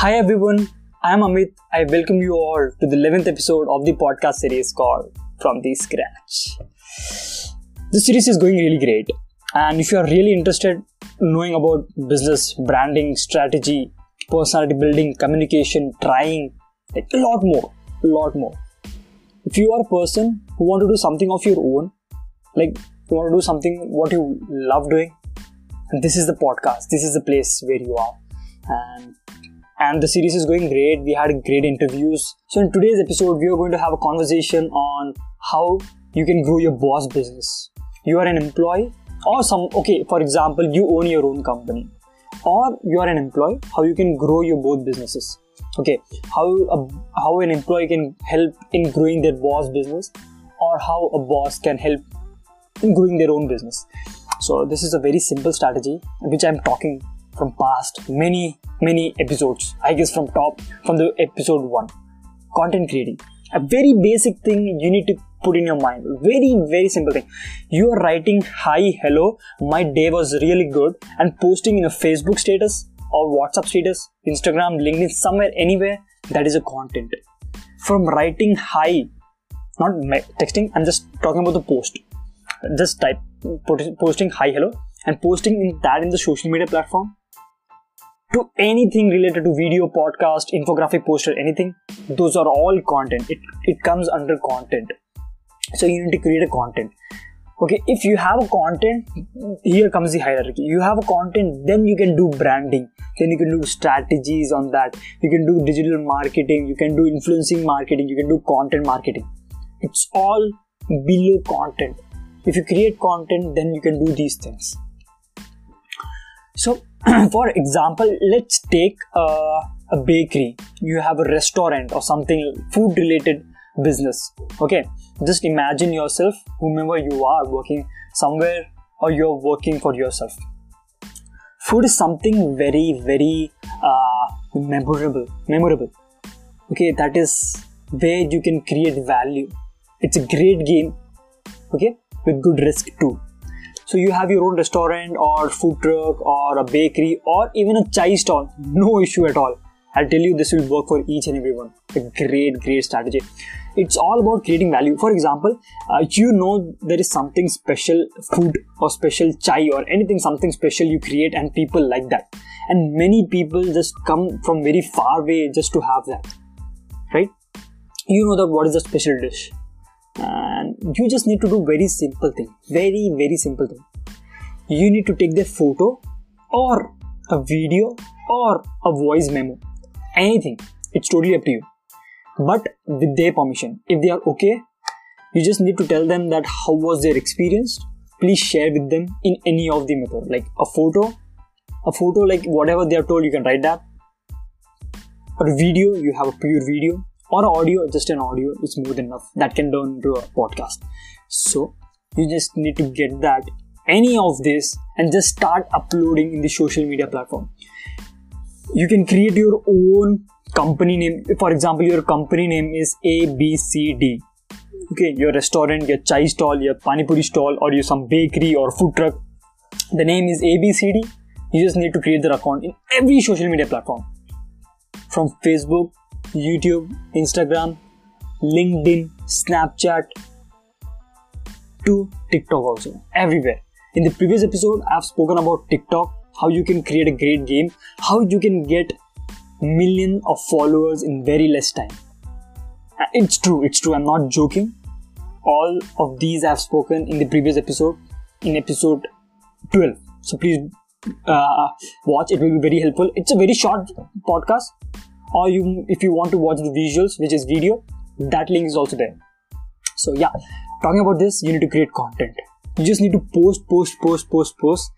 Hi everyone, I am Amit. I welcome you all to the 11th episode of the podcast series called From the Scratch. This series is going really great, and if you are really interested knowing about business, branding, strategy, personality building, communication, trying, like a lot more, a lot more. If you are a person who want to do something of your own, like you want to do something what you love doing, this is the podcast. This is the place where you are, and and the series is going great. We had great interviews. So, in today's episode, we are going to have a conversation on how you can grow your boss business. You are an employee, or some, okay, for example, you own your own company, or you are an employee, how you can grow your both businesses. Okay, how, a, how an employee can help in growing their boss business, or how a boss can help in growing their own business. So, this is a very simple strategy which I'm talking from past many many episodes. I guess from top from the episode 1 content creating. A very basic thing you need to put in your mind. Very very simple thing. You are writing hi hello my day was really good and posting in a facebook status or whatsapp status instagram linkedin somewhere anywhere that is a content. From writing hi not texting i'm just talking about the post. Just type posting hi hello and posting in that in the social media platform to anything related to video, podcast, infographic, poster, anything, those are all content. It, it comes under content. So you need to create a content. Okay, if you have a content, here comes the hierarchy. You have a content, then you can do branding, then you can do strategies on that. You can do digital marketing, you can do influencing marketing, you can do content marketing. It's all below content. If you create content, then you can do these things. So for example, let's take uh, a bakery. You have a restaurant or something food related business. Okay, just imagine yourself, whomever you are, working somewhere or you're working for yourself. Food is something very, very uh, memorable. Memorable. Okay, that is where you can create value. It's a great game. Okay, with good risk too. So you have your own restaurant or food truck or a bakery or even a chai stall, no issue at all. I'll tell you this will work for each and everyone. A great, great strategy. It's all about creating value. For example, uh, you know there is something special food or special chai or anything, something special you create and people like that. And many people just come from very far away just to have that. Right? You know that what is the special dish and you just need to do very simple thing. Very very simple thing. You need to take the photo or a video or a voice memo. Anything. It's totally up to you. But with their permission. If they are okay you just need to tell them that how was their experience. Please share with them in any of the method. Like a photo. A photo like whatever they are told you can write that. Or a video you have a pure video or audio just an audio is more than enough that can turn into a podcast. So you just need to get that any of this and just start uploading in the social media platform. You can create your own company name. For example your company name is abcd okay your restaurant your chai stall your pani puri stall or your some bakery or food truck. The name is abcd you just need to create their account in every social media platform. From facebook YouTube, Instagram, LinkedIn, Snapchat, to TikTok also. Everywhere. In the previous episode, I've spoken about TikTok, how you can create a great game, how you can get million of followers in very less time. It's true, it's true, I'm not joking. All of these I've spoken in the previous episode, in episode 12. So please uh, watch, it will be very helpful. It's a very short podcast, or you if you want to watch the visuals which is video that link is also there. So yeah. Talking about this you need to create content. You just need to post post post post post.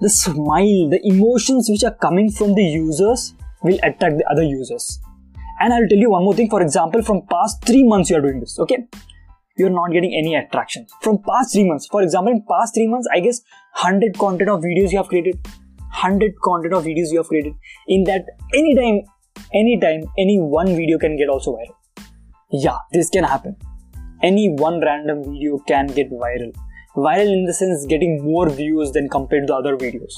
The smile the emotions which are coming from the users will attract the other users. And i'll tell you one more thing. For example from past three months you are doing this okay? You're not getting any attraction. From past three months for example in past three months i guess 100 content of videos you have created. 100 content of videos you have created. In that anytime anytime any one video can get also viral. Yeah this can happen. Any one random video can get viral. Viral in the sense getting more views than compared to other videos.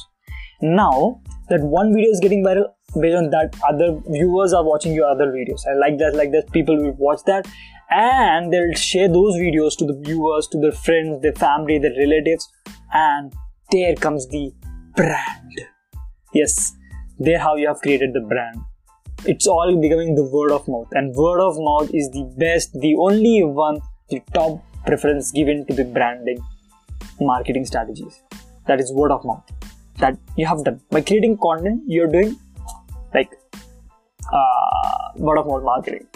Now that one video is getting viral based on that other viewers are watching your other videos. I like that like that people will watch that and they'll share those videos to the viewers to their friends their family their relatives and there comes the brand. Yes there how you have created the brand it's all becoming the word of mouth. And word of mouth is the best the only one the top preference given to the branding marketing strategies. That is word of mouth. That you have done. By creating content you're doing like uh, word of mouth marketing.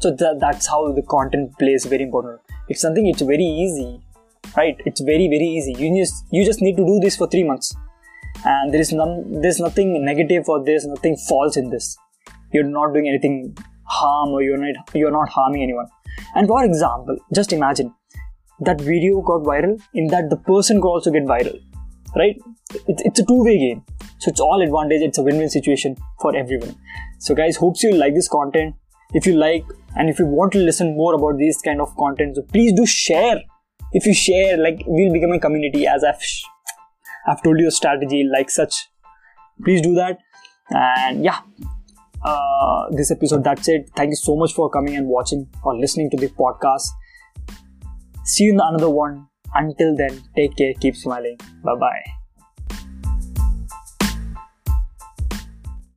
So th- that's how the content plays very important. It's something it's very easy right? It's very very easy. You just you just need to do this for three months. And there is none there's nothing negative or there's nothing false in this you're not doing anything harm or you're not you're not harming anyone. And for example just imagine that video got viral in that the person could also get viral right? It's, it's a two-way game. So it's all advantage it's a win-win situation for everyone. So guys hopes you like this content. If you like and if you want to listen more about these kind of content so please do share. If you share like we'll become a community as i've sh- i've told you a strategy like such. Please do that. And yeah uh, this episode that's it. Thank you so much for coming and watching or listening to the podcast. See you in another one. Until then take care. Keep smiling. Bye bye